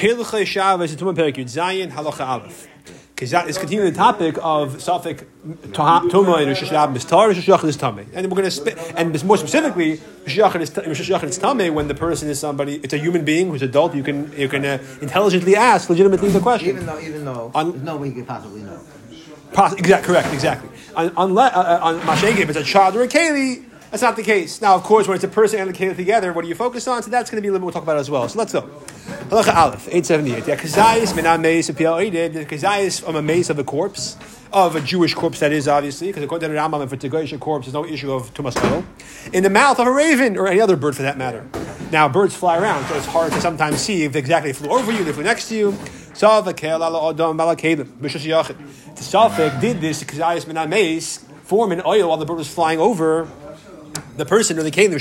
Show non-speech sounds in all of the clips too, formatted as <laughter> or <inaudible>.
Hilchei Shabbos Tumah Perik Yud Zayin Halacha Aleph. Because that is continuing the topic of Safik Tumah and Rosh Hashanah is Tar, Rosh Hashanah is Tameh. And we're going to sp- and more specifically, Rosh Hashanah is, Tameh when the person is somebody, it's a human being who's adult, you can you can uh, intelligently ask legitimately the question. Even though, even though, On- there's no way you could possibly know. Pos- exact, correct, exactly. On, unless, uh, uh, on Mashenke, if it's a child or a Keli, that's not the case. Now, of course, when it's a person and a Keli together, what do you focus on? So that's going to be a little bit we'll talk about as well. So let's go. Halacha Aleph, 878. Yeah, Kazayis minam meis. The Kazayis from a mace of a corpse, of a Jewish corpse, that is, obviously, because according to the Rambam, if it's a Goyish corpse, there's no issue of Tumas ohel. In the mouth of a raven, or any other bird for that matter. Now, birds fly around, so it's hard to sometimes see if they exactly flew over you, they flew next to you. So the safek did this Kazayis minam meis, form an oil while the bird was flying over the person the came there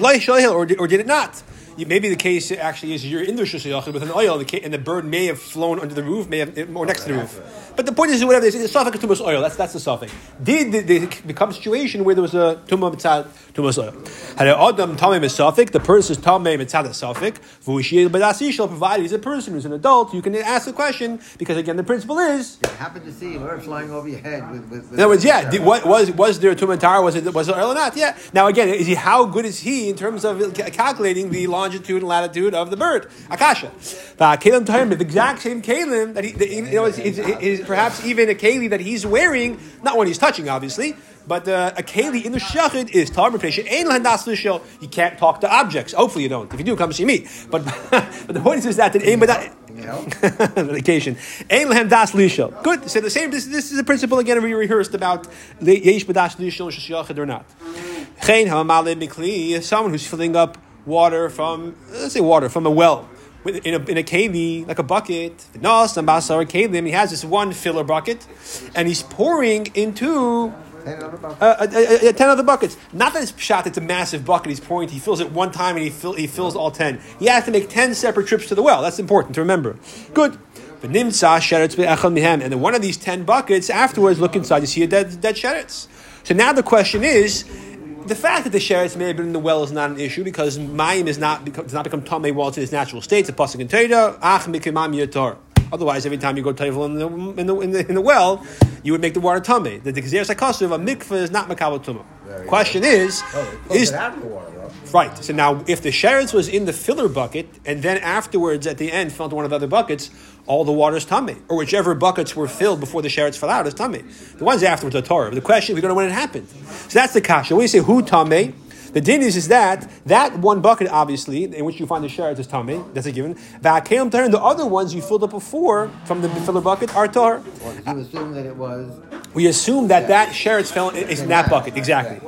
lay shayil or or did it not? Maybe the case actually is you're in the shashiyachid with an oil, and the, and the bird may have flown under the roof, may have or next to the roof. But the point is, whatever it is, safak tumas ohel. That's that's the safak. Did the, the become a situation where there was a tumah mitzad tumas ohel? Had an adam tamei safik, the person is tamei mitzad safik. V'ushiyel badasi shall provide he's a person who's an adult. You can ask the question because again the principle is You happen to see a bird flying over your head with. with, with in other words, yeah. Did, what, was was there a tumatar? Was it was it oil or not? Yeah. Now again, is he how good is he in terms of calculating the longitude and latitude of the bird? Akasha. The kalim tahim, the exact same kalim that he, that, he- you know, is, is, is perhaps even a keli that he's wearing, not when he's touching, obviously. But uh, a keli in the shachid is tar b'pnei ein lahadas l'shel. You can't talk to objects. Hopefully you don't. If you do, come see me. But <laughs> but the point is that that ein b'da- You <laughs> know? medication. Ein lehem das lishel. Good. So the same. This, this is a principle again we rehearsed about yesh b'das lishel shashiyachid or not. Chen hamalim mikli. Someone who's filling up water from let's say water from a well. In a, in a keli, like a bucket, he has this one filler bucket, and he's pouring into uh, uh, uh, ten other buckets. Not that it's shot; it's a massive bucket. He's pouring. He fills it one time, and he, fill, he fills all ten. He has to make ten separate trips to the well. That's important to remember. Good. And then one of these ten buckets afterwards, look inside, you see a dead dead sheretz. So now the question is. The fact that the sheretz may have been in the well is not an issue because mayim is not does not become tamei while it's in its natural state. It's a pasuk in Torah. Ach mikimam. Otherwise, every time you go tevel in the, in the, in the, in the well, you would make the water tummy. The Gzeir Sakasuv, a mikveh is not makabel tumah. Question is, Oh, is out of the water. Right. So now, if the sheretz was in the filler bucket and then afterwards at the end fell into one of the other buckets, all the water is tummy, or whichever buckets were filled before the sheretz fell out is tummy. The ones afterwards are Torah. The question we don't know when it happened. So that's the kasha. When you say who tummy. The din is, is that that one bucket, obviously, in which you find the sheretz is tummy, that's a given. Va'akelim tahar, and the other ones you filled up before from the filler bucket are. Or did you assume that it was. We assume that that sheretz fell is in that bucket exactly.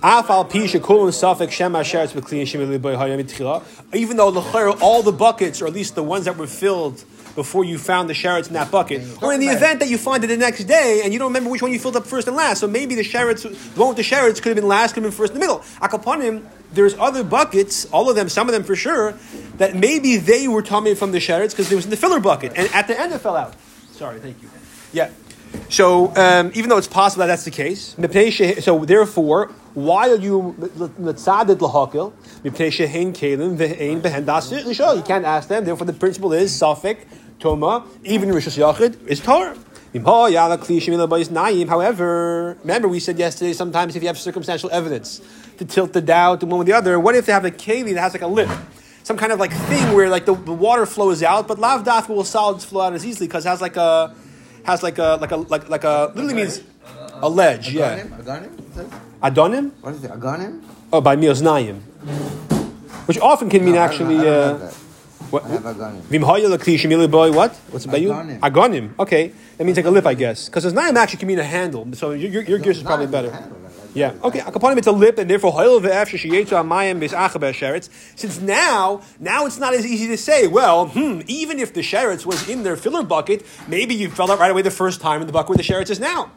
Afal pi shekulun safek shema sheretz b'kli yishim liboy hayam. Even though all the buckets, or at least the ones that were filled before you found the sheretz in that bucket, or in the event that you find it the next day and you don't remember which one you filled up first and last, so maybe the sheretz, the one with the sheretz could have been last, could have been first in the middle. Akapanim, there's other buckets, all of them, some of them for sure, that maybe they were tummy from the sheretz because it was in the filler bucket, and at the end it fell out. Sorry, thank you. Yeah. So um, even though it's possible that that's the case, so therefore, why are you mitzadet lahakil? Mipnei shehein kelim ve'ein behen. You can't ask them. Therefore, the principle is safek toma. Even rishus yachid is tar. However, remember we said yesterday. Sometimes if you have circumstantial evidence to tilt the doubt to one with the other, what if they have a keli that has like a lip? Some kind of like thing where like the, the water flows out, but lav daf will solids flow out as easily because it has like a has like a like a like like a literally means a ledge, yeah. Aganim? Aganim? it says? Adonim? What is it? Aganim? Oh, by Mioznayim. Which often can mean actually. know, I don't uh. What? I have l'kli shemili boy, what? What's it by you? Agonim. Agonim. Okay. That means like a lip, I guess. Because it's Naim actually can mean a handle. So your, your, guess is probably better. Yeah. Okay. Akaponim, it's a lip, and therefore hoil ve'ef sheyetzu amayim bis achaber sheretz. Since now, now it's not as easy to say. Well, hmm, even if the sheretz was in their filler bucket, maybe you fell out right away the first time in the bucket where the sheretz is now.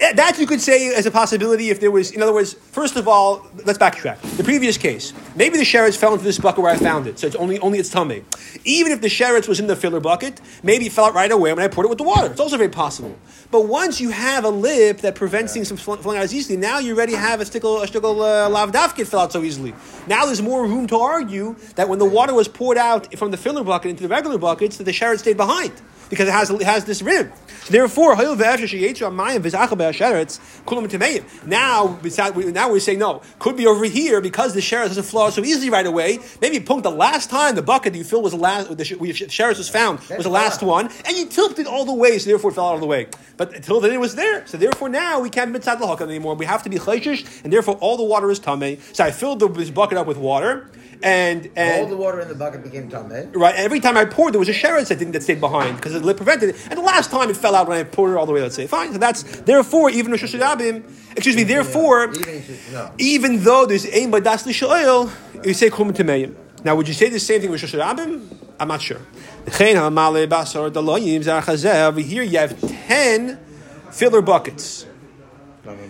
That you could say as a possibility if there was, in other words, first of all, let's backtrack. The previous case, maybe the sheretz fell into this bucket where I found it, so it's only only its tummy. Even if the sheretz was in the filler bucket, maybe it fell out right away when I poured it with the water. It's also very possible. But once you have a lip that prevents things from flowing out as easily, now you already have a stickle, a stickle uh, lavdafkit fell out so easily. Now there's more room to argue that when the water was poured out from the filler bucket into the regular buckets, that the sheretz stayed behind because it has it has this rim. Therefore, now beside, now we're saying no. Could be over here because the sheretz doesn't flow out so easily right away. Maybe punked the last time the bucket you filled was the last. The sh- where the sheretz was found was the last one, and you tilted all the way, so therefore it fell out of the way. But until then it was there. So therefore now we can't mitzad the anymore. We have to be chayshish, and therefore all the water is tamei. So I filled the, this bucket up with water, and and All the water in the bucket became tameh. Right. Every time I poured, there was a sheretz that didn't that stayed behind because the lip prevented it. And the last time it fell out when I poured it all the way. Let's say fine. So that's therefore even Rosh Hashanah, excuse me. Therefore, Even no. even though there's aim by das oil, you say kum. Now, would you say the same thing with Rosh Hashanah? I'm not sure. Over here, you have ten filler buckets. No, no,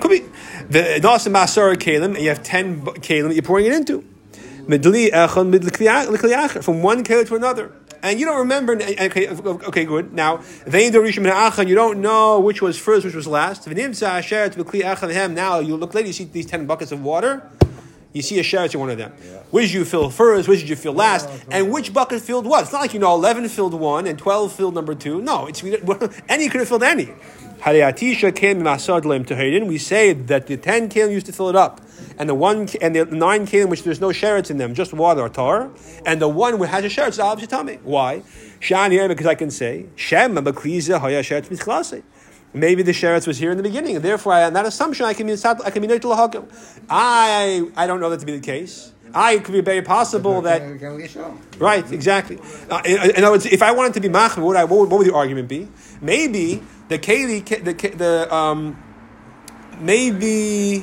but some Rosh Hashanah, you- you'd be more mad. Could be the nasa masar kalim, and you have ten bu- kalim that you're pouring it into. Midli uh, echad mid l'kli acher, from one kalim to another. And you don't remember. Okay, okay, good. Now, vein dorishim min you don't know which was first, which was last. V'nimtza asher to b'kli echad hem. Now you look later, you see these ten buckets of water. You see a sheretz in one of them. Which did you fill first? Which did you fill last? And which bucket filled what? It's not like you know eleven filled one and twelve filled number two. No, it's <laughs> any could have filled any. Hariatisha came masad lem tehedin. We say that the ten kalim used to fill it up, and the one and the nine kalim which there's no sheretz in them, just water tar, and the one which has a sheretz is obviously. Why? Shani because I can say shem bakliza haya sheretz mitchlase. Maybe the sheretz was here in the beginning, and therefore, on that assumption, I can be I can be. I I don't know that to be the case. I it could be very possible that Can- can we show? Right, exactly. Uh, in, in other words, if I wanted to be machmir, what, would I- what, would- what would the argument be? Maybe the keli, the the um, maybe.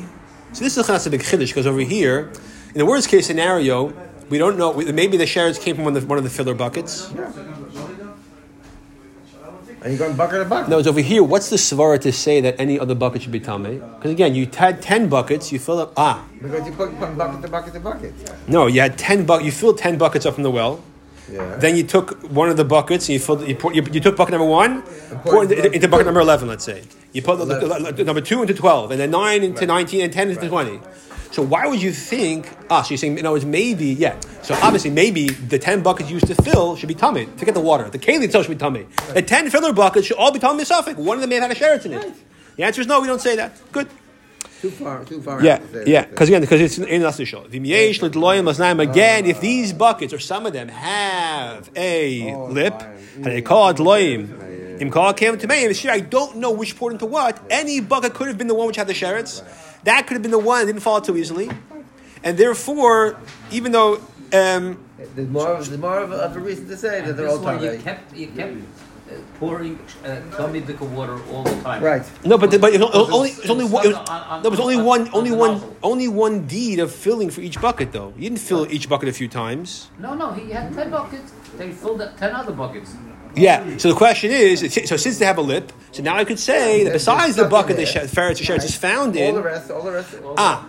So this is a big chiddush because over here, in the worst case scenario, we don't know. Maybe the sherets came from one of the, one of the filler buckets. And you're going bucket to bucket. No, it's over here. What's the svara to say that any other bucket should be tamei? Because again, you had ten buckets, you fill up. Ah, Because you put from bucket to bucket to bucket. no, you had ten buck. You filled ten buckets up from the well. Yeah. Then you took one of the buckets and you filled. You, poured, you, you took bucket number one, poured into, into bucket number eleven. Let's say you put the- the- the number two into twelve, and then nine into nineteen, and ten into twenty. So why would you think? Ah, so you're saying no? It's maybe yeah. So obviously maybe the ten buckets used to fill should be tummy to get the water. The keli itself should be tummy. The ten filler buckets should all be tummy suffix. One of them may have had a sheretz in it. The answer is no. We don't say that. Good. Too far, too far. Yeah, out to say yeah, because again, because it's in Nasishol. V'myesh l'dloyim lasnaim. Again, if these buckets or some of them have a Oh, lip, and they call it loyim, im came to me. I don't know which poured into what. Any bucket could have been the one which had the sherets. That could have been the one that didn't fall out too easily, and therefore, even though. Um, There's more, there's more of a, of a reason to say that they're all one you kept, you kept pouring uh, tummy dick water all the time. Right. no, but the, but it's only it's- it's only one. It was, on- on- there was only on- one, on only one, nozzle. only one deed of filling for each bucket, though. You didn't fill each bucket a few times. No, no, he had 10 buckets. They filled up 10 other buckets. Yeah. So the question is, so since they have a lip, so now I could say that besides the There's bucket the nothing sh- ferrets or sherets is found All the rest, all the rest. ah,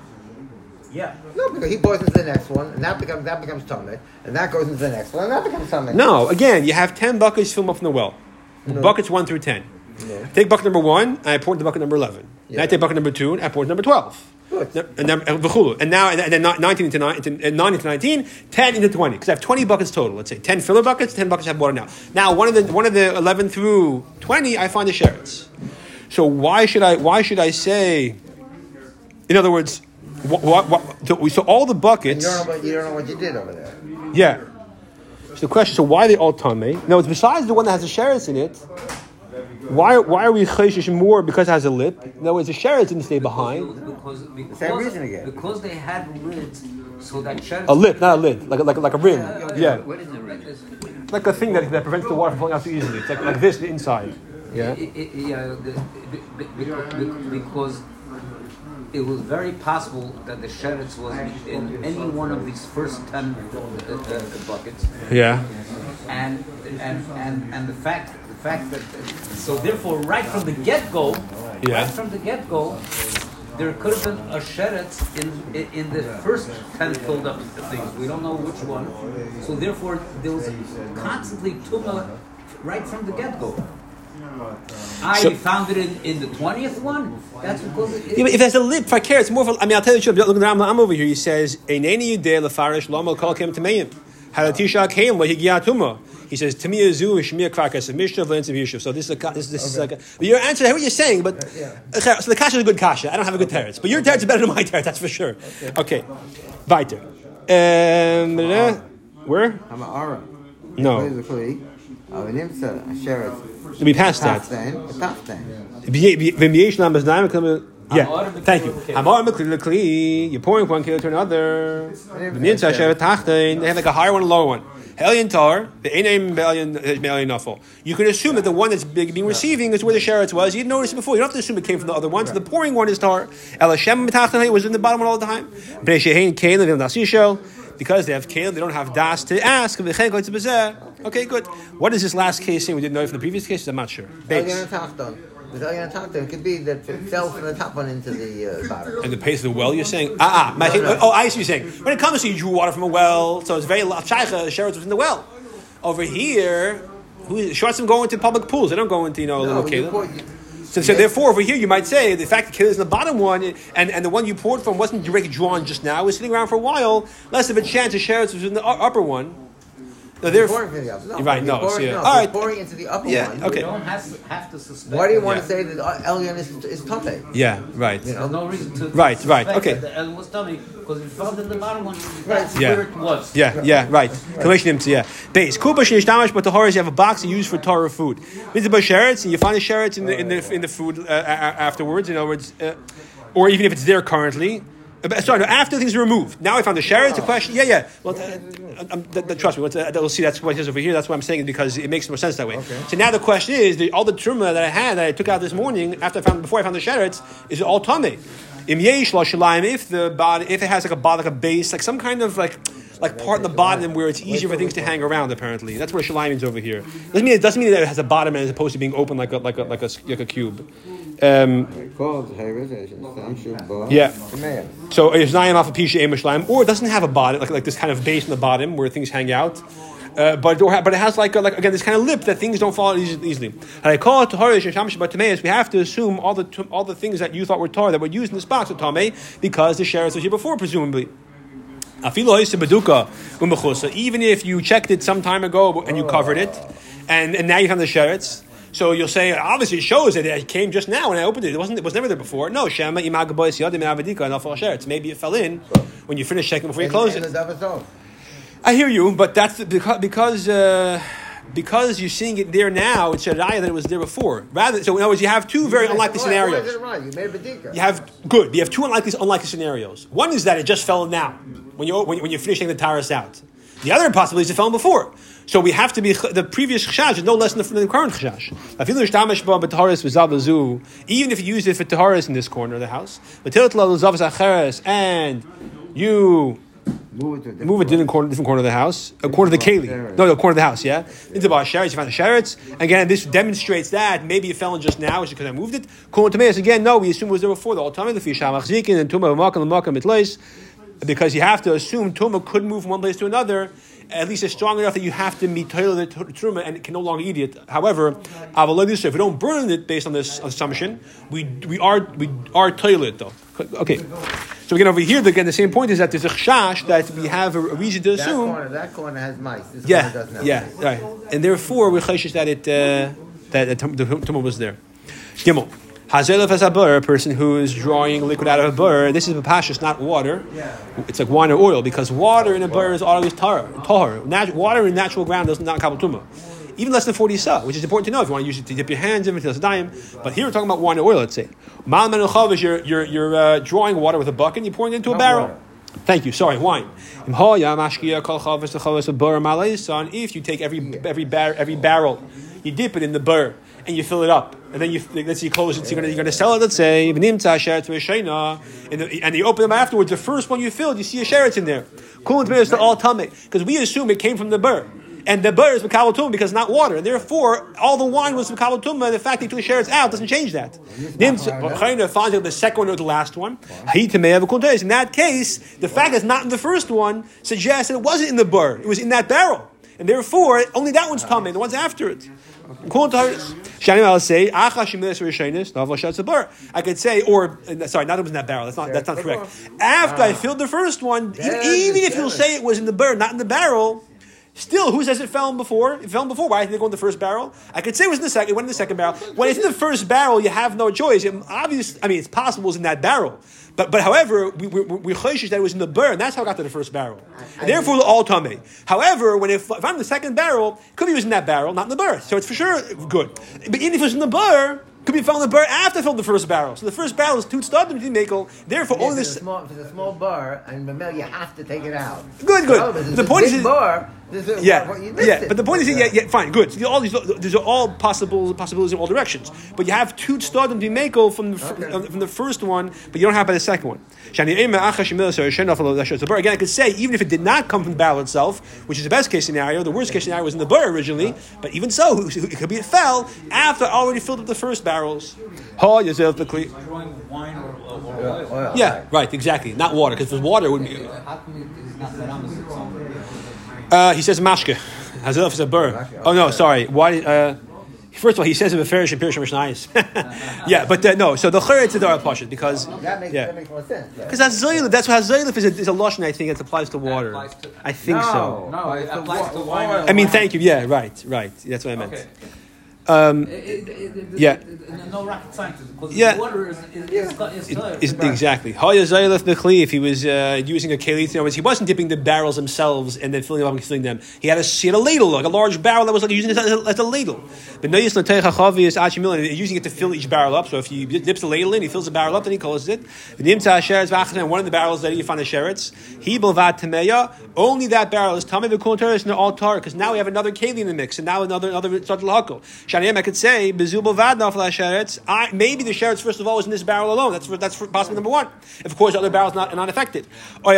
Yeah. No, because he goes into the next one, and that becomes that becomes tameh, and that goes into the next one, and that becomes tameh. no. Again, you have ten buckets filled up from the well. Buckets one through ten. No. Take bucket number one, and I pour into bucket number eleven. Then I Yeah. take bucket number two, and I pour into number twelve. Good. And then and now and then nineteen into nine, into, uh, nine into 19, 10 into twenty. Because I have twenty buckets total. Let's say ten filler buckets, ten buckets have water now. Now one of the one of the eleven through twenty, I find the sherets. So why should I why should I say? In other words, what, what, what, so, so all the buckets. you don't know what you don't know what you did over there. Yeah. So the question: So why are they all tamei? No, it's besides the one that has a sheretz in it. Why, why are we chayshish more because it has a lip? No, it's a the sheretz didn't stay behind. Because, because, Same reason again. Because they had lids, so that shed. A lip, not a lid, like a, like like a rim. Yeah, Where is the lid? like a thing that, that prevents the water from flowing out too easily. It's like like this, the inside. Yeah. I- I- yeah, the, be- be- be- because it was very possible that the sheretz was in any one of these first ten uh, uh, buckets, Yeah. and and and and the fact the fact that so therefore right from the get go, Yeah. right from the get go, there could have been a sheretz in in the first ten filled up things. We don't know which one, so therefore there was constantly tuma right from the get go. I found it in, in the twentieth one. That's because it, Yeah, but if there's a lip for care, it's more. Of a, I mean, I'll tell you the truth. Look, I'm, I'm over here. He says, "Eineni yudei lefarish lomal kol kem tameim." Halatisha came what higiatuma. He says, "Tamia zu shmir krakas of mishnah v'lens of yishuv." So this is a, this, this is like a, but your answer. I hear what you're saying, but uh, so the kasha is a good kasha. I don't have a good teretz, but your teretz is better than my teretz. That's for sure. Okay, weiter. Um, uh, where? I'm a aura. No. Where's the kli? Aber nimmst du a sheretz. We passed that. Tafstein, a tafstein. V'miesh lam beznaim klam- Yeah, thank you. Mekli- Amar You're pouring one kilo to another. V'mitzah. They have like a higher one a lower one. Helyon tar, the enem belyon uh, nafel. You can assume that the one that's big, being receiving is where the sheretz was. You didn't notice it before. You don't have to assume it came from the other one. So the pouring one is tar. El Hashem betachtein was in the bottom one all the time. Bnei shehein kelim v'im dasishel. Because they have kelim, they don't have das to ask. Okay, good. What is this last case saying? We didn't know it from the previous cases. I'm not sure. Base. Elyon Tachton. With Elyon it could be that it fell from the top one into the uh, bottom. And the pace of the well, you're saying? Ah, ah. My, oh, I see what you're saying. When it comes to you drew water from a well, so it's very shaycha, sheretz was in the well. Over here, who is Shortzim go into public pools. They don't go into, you know, a No, little pour- So, so therefore, over here, you might say the fact that kelim is in the bottom one, and, and the one you poured from wasn't directly drawn just now, it was sitting around for a while, less of a chance of sheretz was in the upper one. So You're therefore, pouring from the upper. No, right, no, pouring, so yeah. no, All pouring into the upper Yeah, one. okay. You don't have to, have to suspect. Why do you want Yeah. to say that uh, Elyon is, is tummy? yeah, right. You There's no reason to. Right, to right, okay. that The Ellen was tummy because it fell in the bottom one. Right. That's Yeah. where was. Yeah, yeah, right. Kalation imtzi, yeah. Base. Kuba shenish damash, but the horrors you have a box you use for Torah food. Mitzvah sherets, and you find the sherets in the in the in the food uh, a- a- afterwards. In other words, uh, or even if it's there currently. Uh, Sorry, no, after things are removed. Now I found the sherets. The question, yeah, yeah. Well, uh, um, th- th- trust me. What's, uh, we'll see. That's what it is over here. That's why I'm saying it because it makes more sense that way. So now the question is: the, all the truma that I had that I took out this morning after I found before I found the sherets is it all tame. Im yesh la shalayim, if the body, if it has like a body, like a base, like some kind of like like part in the bottom where it's easier for things to hang around. Apparently, that's where shalayim is over here. Doesn't mean it doesn't mean that it has a bottom as opposed to being open like a like a like a, like a cube. Um. Yeah. So it's nayim off a pisha shalayim, or it doesn't have a bottom like like this kind of base in the bottom where things hang out. Uh, but but it has like a, like again this kind of lip that things don't fall out easily. I call it but. We have to assume all the all the things that you thought were tar that were used in this box of tame because the shares was here before presumably. Even if you checked it some time ago and you covered it, and, and now you found the sherets, so you'll say obviously it shows that it came just now when I opened it. It wasn't. It was never there before. No, shema imagabois yadim avadika and afal sherets. Maybe it fell in when you finished checking before you closed And it. the double zone. I hear you, but that's because because uh, because you're seeing it there now. It's a raya that it was there before. Rather, so in other words, you have two very unlikely Why- Why is scenarios. You made a bedika. You have good. You have two unlikely unlikely scenarios. One is that it just fell now when you when, you- when you're finishing the taras out. The other possibility is it fell before. So we have to be the previous chashash is no less than the, than the current chashash. Even if you use it for taharis in this corner of the house, and you Move it to a different move it to a corner, different corner of the house, a corner of the keli. No, no, corner of the house. Yeah, into bar sherets. You found the sherets. Again, this demonstrates that maybe it fell in just now, just because I moved it. Cool tomatoes. Again, no, we assume it was there before the whole time. The fish hamachzikin and tuma v'makam l'makam mitleis, because you have to assume tuma could move from one place to another. At least it's strong enough that you have to meet the truma and it can no longer eat it. However, avalodis, if we don't burn it based on this assumption, we we are we are toilet though. Okay, so again over here again the same point is that there's a chash that we have a, reason to That assume. corner, that corner has mice. This corner Yeah, doesn't have yeah, mice. right. And therefore, we're chayshish that it uh, that the tum- the tumah was there. Gimel. Hazelef as a burr, a person who is drawing liquid out of a burr. This is a pashas, not water. It's like wine or oil because water in a burr is always tar. Tar. Nat- water in natural ground does not tumah. Even less than 40 sa, which is important to know if you want to use it to dip your hands in, if it's dime. But here we're talking about wine or oil, let's say. Mal is you're, you're, you're uh, drawing water with a bucket and you're pouring it into a barrel. water. Thank you. Sorry, wine. Im ha ya mashkia kol chavis to chavis a bur malay son. If you take every every bar, every barrel, you dip it in the burr and you fill it up, and then you let's say you close it. So you're gonna you're gonna sell it. Let's say v'nimtza sheretz v'shayna, and the- and you open them afterwards. The first one you filled, you see a sheretz in there. Cool tomatoes to all tummy because we assume it came from the burr. And the burr is Makabal Tumah because it's not water. And therefore, all the wine was Makabal and The fact that you took the sheretz out doesn't change that. Chayna finds out the second one or the last one. In that case, the fact that it's not in the first one suggests that it wasn't in the burr. It was in that barrel. And therefore, only that one's tummy, the ones after it. Shani I'll say, "Acha shemilas rishonis, navla shatz bar." I could say, or uh, sorry, not it was in that barrel. That's not that's not correct. After I filled the first one, even, if you'll say it was in the burr, not in the barrel. Still, who says it fell in before? It fell in before. Why didn't it go in the first barrel? I could say it was in the second. It went in the second barrel. When it's in the first barrel, you have no choice. It, obvious. I mean, it's possible it's in that barrel. But, but however, we, we, we that it was in the burr, and that's how it got to the first barrel. And therefore, the all tummy. However, when if, if I'm in the second barrel, it could be it was in that barrel, not in the burr. So it's for sure good. But even if it was in the burr, could be found in the burr after filled the first barrel. So the first barrel is two stadim to makel. Therefore, Yeah, only this. small, if it's a small bar, and Mamel, you have to take it out. Good, good. No, The point is- bar. This is Yeah, what you missed yeah, but the point is, yeah, yeah, fine, good. So all these, these are all possible possibilities in all directions. But you have two stadim to makel from the Okay. uh, from the first one, but you don't have by the second one. Shani ema acha shemil so shen off the burr. Again, I could say even if it did not come from the barrel itself, which is the best case scenario, the worst case scenario was in the burr originally. But even so, it could be it fell after I already filled up the first barrels. Yeah, oil. oil, Yeah, right. right, exactly. Not water, because if it was water, it would be. Uh, he says mashke. Hazelf is a burr. Oh no, sorry. Why? Uh, first of all, he says it beferish and pirish mishnayis. <laughs> Yeah, but uh, no. So the charetz is our pashut because That makes, yeah. that makes more sense. yeah. Because hazaylif, that's what hazaylif is a, is a lotion. I think it applies to water. applies to- I think No. so. No, it the applies to wine. I mean, thank you. Yeah, right, right. That's what I meant. Okay. Um, It- it- it- it- Yeah. it- it- No rocket science. Because Yeah. water is, is, is, is, It- is, is- exactly. Haya zaylif bechli. If he was uh, using a kelit, in other words, he wasn't dipping the barrels themselves and then filling them up and filling them. He had a he had a ladle, like a large barrel that was like using it as a, as a ladle. But no use is achimil, using it to fill each barrel up. So if he dips the ladle in, he fills the barrel up, then he closes it. V'nimtza sheretz v'achas, and one of the barrels that you find the sheretz, he bilvat tameya. Only that barrel is tamei v'kunteris and they're all tar because now we have another keli in the mix, and now another another tzad l'hakol. I could say bezul bilvat nafla sheretz. I maybe the sheretz first of all was in this barrel alone. That's that's possible number one. If of course the other barrels not not affected. Or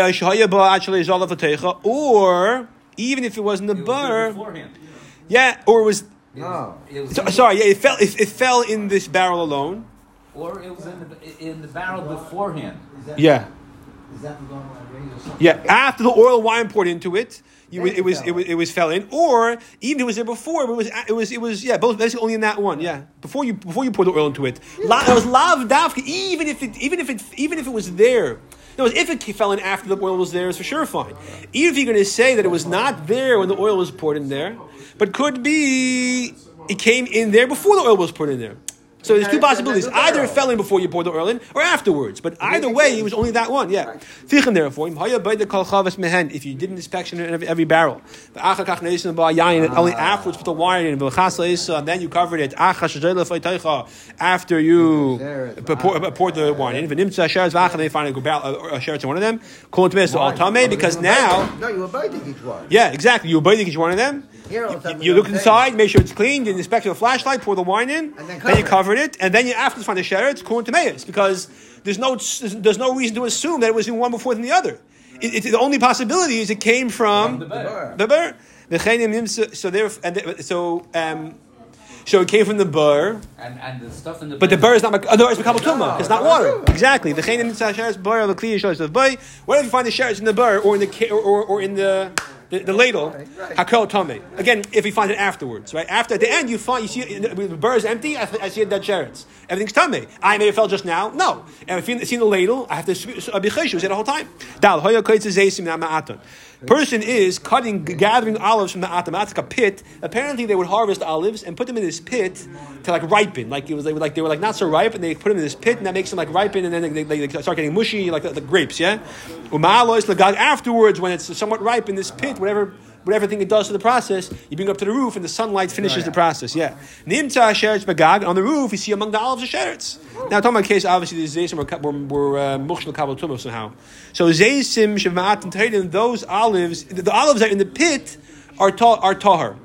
or even if it was in the it was there burr, beforehand. yeah, or it was. No. Oh. It was so- sorry, yeah, it fell. It, it fell in this barrel alone. Or it was in the, in the barrel beforehand. Yeah. Yeah, after the oil wine poured into it, you, Then it was it it was it was fell in, or even it was there before, but it was it was it was yeah, both basically only in that one. Yeah, before you before you pour the oil into it, La, it was lav dafka. Even if it even if it even if it was there. No, if it fell in after the oil was there, it's for sure fine. Even if you're going to say that it was not there when the oil was poured in there, but could be it came in there before the oil was poured in there. So there's two possibilities. Either it fell in before you poured the oil in, or afterwards. But either way, it was only that one. Yeah. Therefore, im haya bayda kol chavas mehen, if you did an inspection in every, every barrel, V'acha kach neisen ba yayin, and only afterwards put the wine in, and then you covered it. After you pour, poured the wine in. V'nimtza sheretz v'acha, and they find a barrel, a sheretz in one of them. Because now. No, you were biting each one. Yeah, exactly. You bite each one of them. Here, You, of a sudden, you look saying- inside, make sure it's clean. You inspect with a flashlight, pour the wine in, And then then you cover cover it, and then you after find the sheretz, corn tomatoes, because there's no there's no reason to assume that it was in one before than the other. It, it, the only possibility is it came from, From the burr. the burr. The chenim so there and the- so um, so it came from the burr. And, and the stuff in the But the burr is not mak- otherwise makabel tuma. It's not No, water. no. Exactly. The chenim nimsa sheretz burr the kli sheretz of boy. What if you find the sheretz in the burr or in the or, or, or in the the, the ladle? Right. Hakel tame. Again, if you find it afterwards, right? After at the end, you find you see the the burr is empty. I, I see a dead sheretz. Everything's tame. I may have fell just now. No. And if you see the ladle, I have to be cheshu. the whole time. Dal hoya koitz zeisim na ma'aton. Person is cutting, gathering olives from the atom. That's like a pit. Apparently, they would harvest olives and put them in this pit to like ripen. Like it was, like they were like not so ripe, and they put them in this pit, and that makes them like ripen, and then they, they, they start getting mushy, like the, the grapes. Yeah. Uma'alois lagag. Afterwards, when it's somewhat ripe in this pit, whatever whatever thing it does to the process, you bring it up to the roof, and the sunlight finishes the process. Yeah. Nimta sheretz bagag. On the roof, you see among the olives a sheretz. Now, talking about a case, obviously, the zaysim were were, were uh, mukhshel kabel tumah somehow. So zaysim shema'at and those olives, the, the olives that are in the pit are ta- are tahar.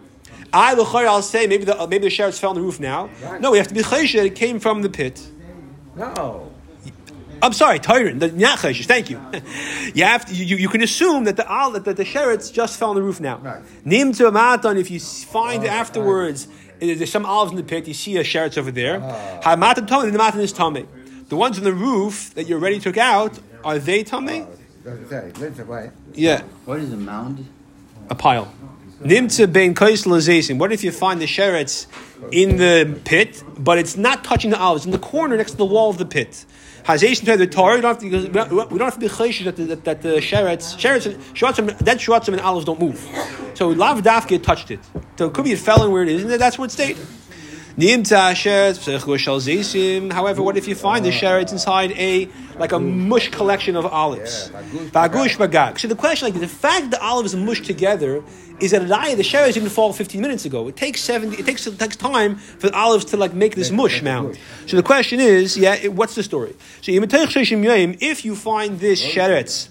I l'chayr, I'll say maybe the maybe the sheretz fell on the roof now. No, we have to be chayshed that it came from the pit. No. I'm sorry, Tyron, the not chayshish. Thank you. <laughs> you have to, you, you can assume that the al that the, the sheretz just fell on the roof now. Right. Nim to a matan if you find Oh, afterwards uh, there's some olives in the pit. You see a sheretz over there. Ah. Ha matan tummy, the matan is tummy. The ones on the roof that you already took out are they tummy? Doesn't say. Lives away. Yeah, What is a mound? a pile. Nimtza bein kaisel What if you find the sheretz in the pit, but it's not touching the olives, in the corner next to the wall of the pit? Hazation to the Torah, you don't have to, we don't have to be chayshish that the, that, that the uh, sheretz, sheretz, shvatzim, dead shvatzim and olives don't move. So lav touched it. So it could be it fell in where it is, and that's what it stayed. However, what if you find the sheretz inside a, like a mush collection of olives? Bagush bagag. So the question, like the fact that the olives are mushed together, is that the sheretz didn't fall 15 minutes ago. It takes 70. It takes it takes time for the olives to like make this mush mound. So the question is, yeah, it- what's the story? So if you find this sheretz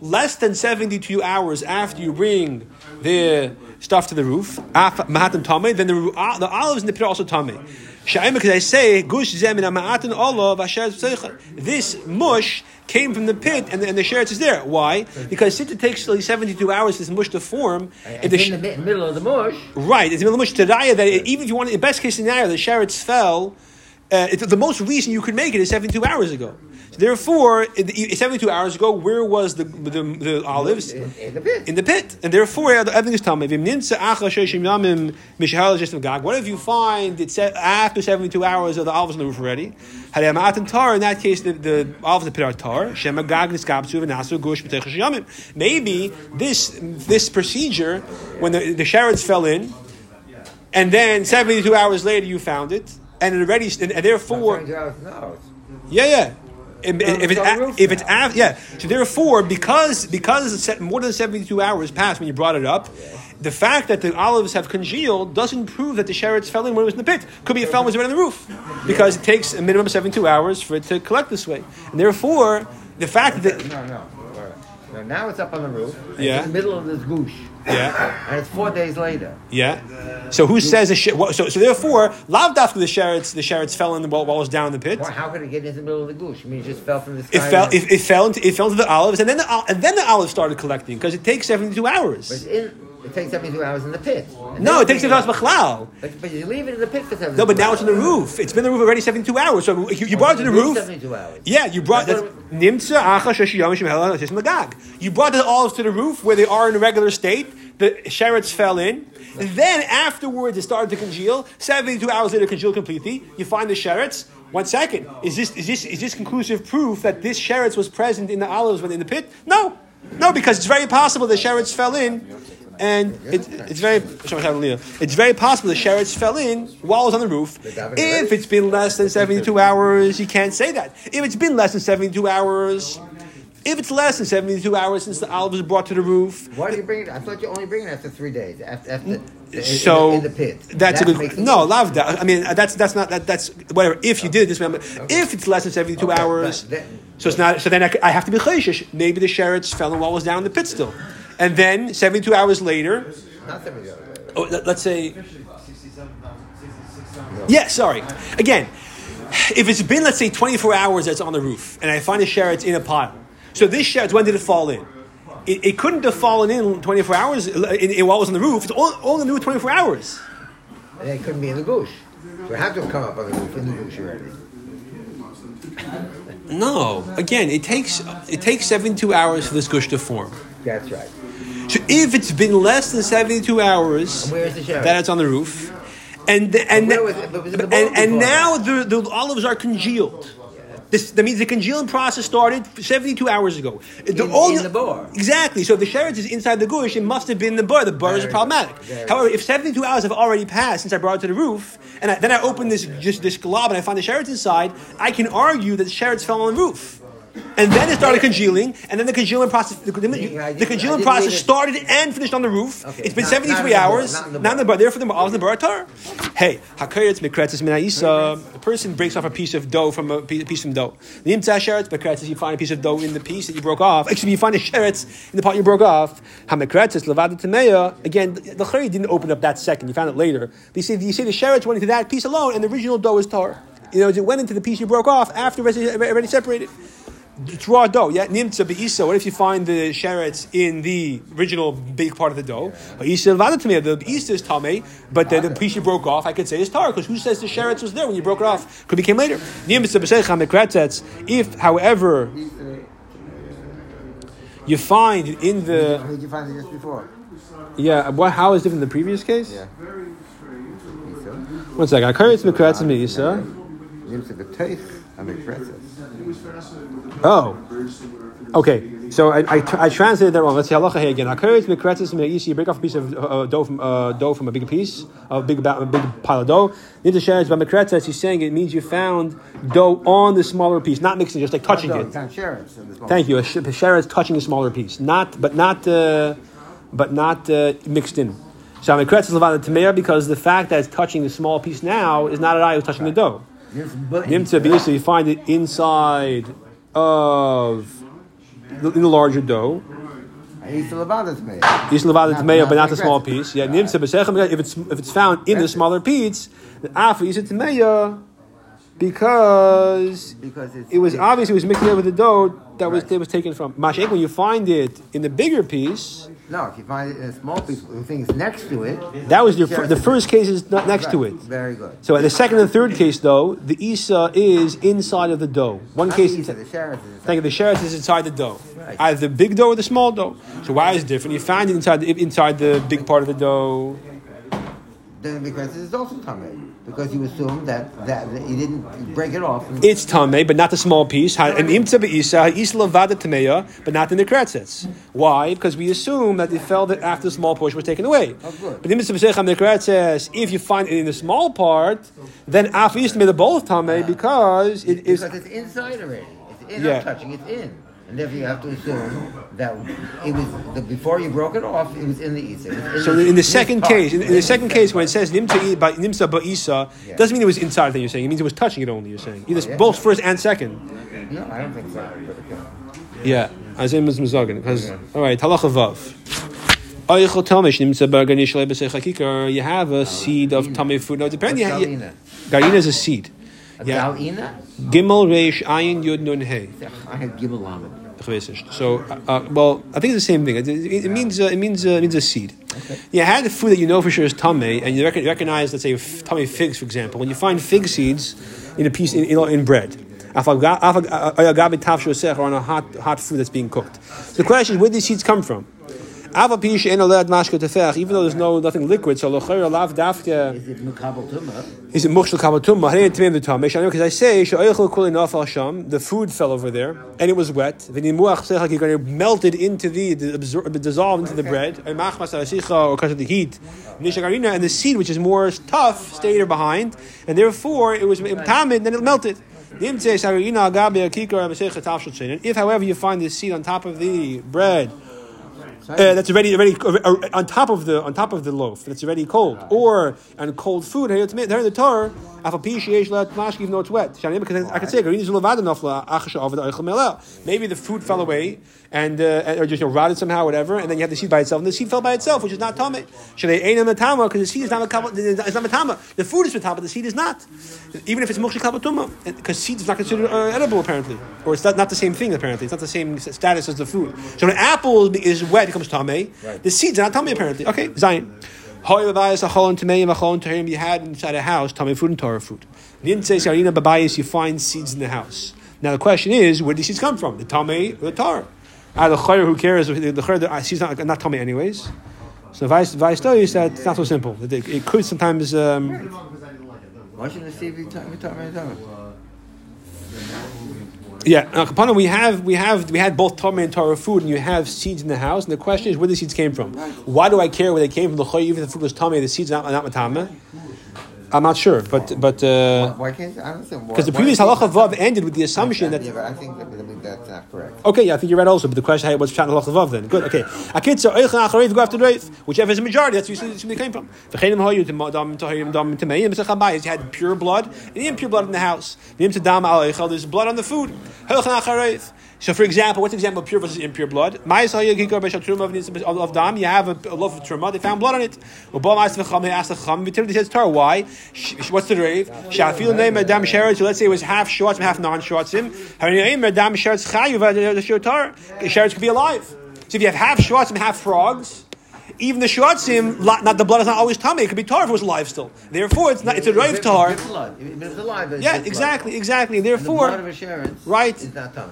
less than 72 hours after you bring the stuff to the roof, af- mahatan tameh, then the, the olives in the pit are also. Sha'im, because I say, gush zemin ma'atan olav asher. This mush came from the pit and the, and the sheretz is there. Why? Because since it takes like 72 hours for this mush to form, It's the in the middle of the mush. Right, it's in the middle of the mush tadaya that it- even if you want, in the best case scenario, the sheretz fell. Uh, it, the most reason you could make it is 72 hours ago. Therefore, 72 hours ago, where was the the, the olives? In, in the pit. in the pit, and therefore everything is tummy. What if you find it said after seventy-two hours of the olives on the roof already? Had a matan tar. In that case, the, the olives in the pit are tar. Shemagag niskapsu v'nasu gush b'teichas yamim. Maybe this this procedure, when the the fell in, and then seventy-two hours later you found it, and it already and, and therefore. Turns out, no. Yeah, yeah. If, if it's a- if it's now. af- yeah, so therefore because because it's set- more than seventy two hours passed when you brought it up, the fact that the olives have congealed doesn't prove that the sherrits fell in when it was in the pit. Could be it fell when it was right on the roof because it takes a minimum of seventy two hours for it to collect this way, and therefore the fact that No, no. So now it's up on the roof. Yeah. in the middle of this goosh. Yeah And it's four days later. yeah. So who says the shit? so so therefore lav dafka the sherrits the sherrits fell in the while, while it was down in the pit. Why, how could it get into the middle of the goosh? I mean, it just fell from the sky. It fell. It, it fell into it fell into the olives, and then the and then the olives started collecting because it takes seventy two hours. In, it takes 72 hours in the pit. And No, it takes you seventy bring two hours machlal. But, but you leave it in the pit for 72 No, but now it's on the roof. It's been on the roof already 72 hours. So you, you brought it to the Roof roof. 72 hours. Yeah, you brought I that. thought Nimtza acha sheshiyam shemela tis magag. You brought the olives to the roof where they are in a regular state. The sherrits fell in. And then afterwards it started to congeal. 72 hours later, congealed completely. You find the sherrits. One second. Is this is this is this conclusive proof that this sherrits was present in the olives when in the pit? No, no, because it's very possible the sherrits fell in. And it, it's very it's very possible the sherrits fell in while it was on the roof. If it's been less than 72 <laughs> hours, you can't say that. If it's been less than 72 hours, if it's less than 72 hours since the olive was brought to the roof, Why do you bring it? I thought you only bring it after three days. After, after in, so in, the, in the pit. That's That a good. No, love that. I mean, that's that's not that, that's whatever. If you did it this way, but if it's less than 72 Okay, hours, then- so it's not. So then I have to be chayshish. Maybe the sherrits fell in while it was down in the pit still, and then 72 hours later. Not 72 hours. Oh, let, let's say. Yeah, sorry. Again, if it's been, let's say, 24 hours that's on the roof, and I find a sherrits in a pile. So this sherrits, when did it fall in? It, it couldn't have fallen in 24 hours uh, in, in, while it was on the roof. It's all, all in the 24 hours. And it couldn't be in the goosh. So it had to have come up on the roof in the goosh already. No. Again, it takes it takes 72 hours for this gush to form. That's right. So if it's been less than 72 hours where is the that it's on the roof, and the, and was it? But was it the and, and now the, the olives are congealed. This, that means the congealing process started 72 hours ago. The, In- in the bar. Exactly. So if the sherrits is inside the gush, it must have been the bar. The bar is problematic. Very However, if 72 hours have already passed since I brought it to the roof, and I, then I open this just this glob and I find the sherrits inside, I can argue that the sherrits fell on the roof. And then it started congealing, and then the congealing process, the, the, the congealing process started and finished on the roof. Okay, It's been not- 73 not the bar, hours, not in the in the bar. bar. Therefore, the bar, the bar. Hey, hakayetz minaisa. A person breaks off a piece of dough from a piece, from dough. The imtza sheretz. You find a piece of dough in the piece that you broke off. Actually, you find a sheretz in the part you broke off. Hamikretzes levada. Again, the the chari didn't open up that second. You found it later. But you see, you see the sheretz went into that piece alone, and the original dough is tar. You know, it went into the piece you broke off after already separated. It's raw dough. Yeah, nimtza beisa. What if you find the sherets in the original big part of the dough? Isa levada The beisa is tame, but the, the piece you broke off, I could say is tar because who says the sherets was there when you broke it off? Could be came later. Nimtza b'seicha mekretzets. If, however, you find in the Who did you find it just before? yeah, what how is different than the previous case? Yeah. Isa. One second. Akaritz mekretzes meisa. Nimsa b'teich hamikretzes. Oh. Okay, so I, I, I translated that wrong. Let's see halacha here again. Hakeretz mikretzes me'isi. You break off a piece of uh, dough from uh, dough from a big piece, a big a big pile of dough. Sheretz, but mikretzes, he's saying it means you found dough on the smaller piece, not mixing, just like touching it. it's on Sharon's in this moment. Thank you. A sh- a sheretz touching a smaller piece, not but not uh, but not uh, mixed in. So mikretzes levada tameya because the fact that it's touching the small piece now is not a eye who's touching the dough. Nimsa b'isa. Nimtza you find it inside of the, in the larger dough. Levadas. Yis levada Not- but not the small piece. Yeah, nimtza b'sechem. If it's if it's found in the it. smaller piece, the afa yisa tameya, because Because it's, it was obvious it was mixed together with the dough that was that was taken from. Masha'ik, when you find it in the bigger piece, No, if you find it in a small piece, the thing is next to it. that was your the first case is not next to it. Very good. So in the second and third case, though, the isa is inside of the dough. One Not case. the Isa, the Sharetz is Thank you. The sheretz is inside the dough, Right. either the big dough or the small dough. So why is it different? You find it inside the, inside the big part of the dough. Then because it's also tummy. Because you assume that, that, that you didn't break it off. It's tamei, but not the small piece. And imtza beisa is lavada tameya, but not in the kretzets. Why? Because we assume that they fell that after the small portion was taken away. Oh, good. But imtza beisa the if you find it in the small part, then af is made the both tamei because it is. because it's inside already. It's in, Yeah. not touching, it's in. And therefore you have to assume that it was, the, before you broke it off, it was in the Isa. So in the second case, in, in the second case, when it says nimtza by nimtza ba'isa, Yeah. doesn't mean it was inside. That you're saying it means it was touching it only. You're saying either oh, yeah. both first and second. No, I don't think so. Okay. Yeah, Azim is mizagin. Because all right, halacha vav. Oichel tamish nimtza b'arganish le'b'seichakikar. You have a seed of tummy food. Now, depending, garina is a seed. A Yeah. galina? Gimel reish ayin yud nun hey. I have gimel lamed. So, uh, uh, well, I think it's the same thing. It, it, it means uh, it means uh, it means a seed. You had the food that you know for sure is tame, and you rec- recognize, let's say, f- tame figs, for example. When you find fig seeds in a piece in, in, in bread, afag- afag- uh, ayagabi tafshu osech, or on a hot hot food that's being cooked. So the question is, where do these seeds come from? Even though there's no nothing liquid, so locher lav dafke. Is it mukabel tumah? Is it mushal kabatum? Mahane tamim the tam. Because I say she'oichel kuli nafal sham. The food fell over there and it was wet. V'nimuach sechak you're going to melt it into the, the absor- dissolve into the bread. And or because of the heat. And the seed which is more tough stayed behind and therefore it was tamid then it melted. If, however, you find the seed on top of the bread, uh, that's already already uh, on top of the on top of the loaf that's already cold, or on cold food. Here in the Torah, even though it's wet. Because I can say maybe the food fell away and uh, or just you know, rotted somehow, whatever, and then you have the seed by itself, and the seed fell by itself, which is not. Should they ain't matama because the seed is not matama. It's not matama. The food is matama, but the seed is not. Even if it's moksha kabatuma, because seed is not considered uh, edible apparently, or it's not, not the same thing apparently. It's not the same status as the food. So when an apple is wet, it becomes tame. The seeds are not tame apparently. Okay, Zion. You had inside a house, tame food and Torah food. You find seeds in the house. Now the question is, where do these seeds come from? The tame or the Torah? Ah, the chayyur, who cares? The chayyur, she's seeds not not tame anyways. So vice vice you that it's not so simple. It, it could sometimes. Um, Why shouldn't the tummy, tummy, tummy? yeah, uh, Kapana, we have we have we had both tame and Torah food, and you have seeds in the house. And the question is, where the seeds came from? Why do I care where they came from? The chayyur, even if the food was tame, the seeds are not not matame. I'm not sure, but but. Uh, Why can't I understand? Because the previous halacha vav ended with the assumption that Yeah, but I think that, that, that not correct. Okay, yeah, I think you're right also, but the question, hey, what's Pshat Halach Lavav then? Good, okay. Akitza, Oicha Acharev, go after Reif, whichever is the majority, that's where you came from. V'chenim hoyu dam tahirim dam tameim, b'sech habayis, you had pure blood, and impure blood in the house. V'im to dam al Eichel, there's blood on the food. Oicha Acharev. So, for example, what's the example of pure versus impure blood? of dam, you have a, a loaf of truma, they found blood on it. He says, Tar, why? What's the rave? Shafil name Adam Sheretz, let's say it was half shorts and half non shortsim. Adam Sheretz Chayu, Sheretz could be alive. So if you have half and half frogs, even the shortsim, not the blood is not always tummy. It could be tar if it was alive still. Therefore, it's not. It's a rave tar. Yeah, exactly, exactly. Therefore, right,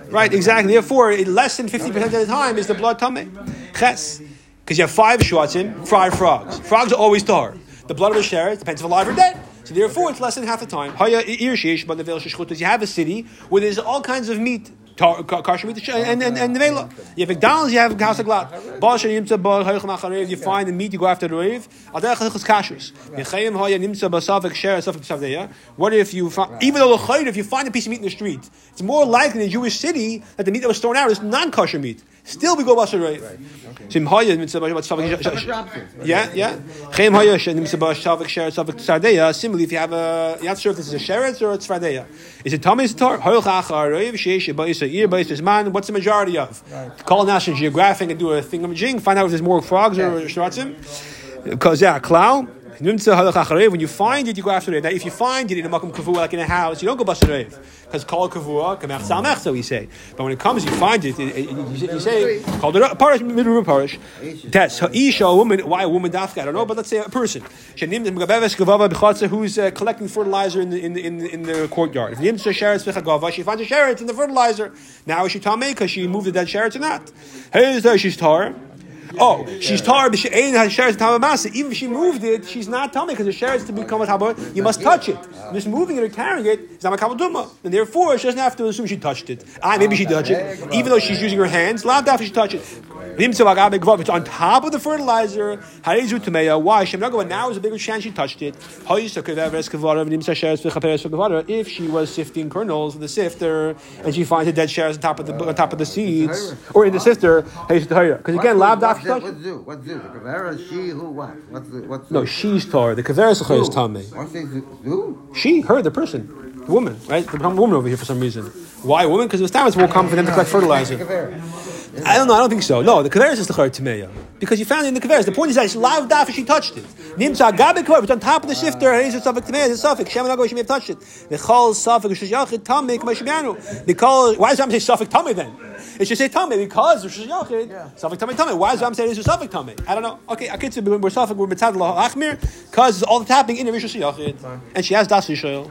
right, exactly. Therefore, less than fifty percent of the time is the blood tummy. Ches, because you have five shortsim, five frogs. Frogs are always tar. The blood of a sheret depends if alive or dead. So therefore, it's less than half the time. You have a city where there's all kinds of meat kosher meat and and and nevela. You have McDonald's, you have House of Glad. You find the meat, you go after the rave. What if you find, even though if you find a piece of meat in the street, it's more likely in a Jewish city that the meat that was thrown out is non-kosher meat. Still, we go basher rave. Yeah, yeah. Similarly, if you have a, you're not sure if this is a sheretz or a tzvadeya. Is it Thomas Tor? What's the majority of? Call National Geographic and do a thing of jing, find out if there's more frogs or shratzim. Because, yeah, clown. When you find it, you go after it. Now, if you find it in a makom kavua, like in a house, you don't go basar rev because call kavua kamech samech. So we say, but when it comes, you find it. you, you, say called it parish middle parish. That's isha a woman. Why a woman dafka? I don't know, but let's say a person who's uh, collecting fertilizer in the in the, in the, in the courtyard. She finds a sheretz in the fertilizer. Now is she tamei because she moved the dead sheretz or not? Hey, she's tar. Oh, she's tar, but she ain't had sheretz tamamasa. Even if she moved it, she's not tummy because the sheretz to become a taba, you must touch it. Just moving it or carrying it is not a and therefore she doesn't have to assume she touched it. Ah, maybe she touched it, even though she's using her hands. Loud after she touch it. It's on top of the fertilizer. Why? Now is a bigger chance she touched it. If she was sifting kernels in the sifter and she finds a dead shares on top of the on top of the seeds or in the sifter, because again, lab What's do? What's do? The kavera, she, who, what? What's the, what's no, she's tar. The kavera is tame. Who? She, her, the person, the woman, right? The woman over here for some reason. Why woman? Because it was time it's more common for them to collect fertilizer. I don't know. I don't think so. No, the kaveris is the chayr tameya because you found it in the kaveris. The point is that it's lav daf she touched it. Nimsa gabe kaver, it's on top of the shifter. It is a safek tameya. It's a safek. Shem and she may have touched it. The chol safek shishachid tamik mashmianu. The chol. Why does Ram say safek tamik then? It should say tamik because Rosh Yachid. Yeah. Safek tamik tamik. Why does Ram say it's a safek tamik? I don't know. Okay, I could say we're safek we're mitzad achmir because all that's happening in the Rosh Yachid, and she has das yishayil.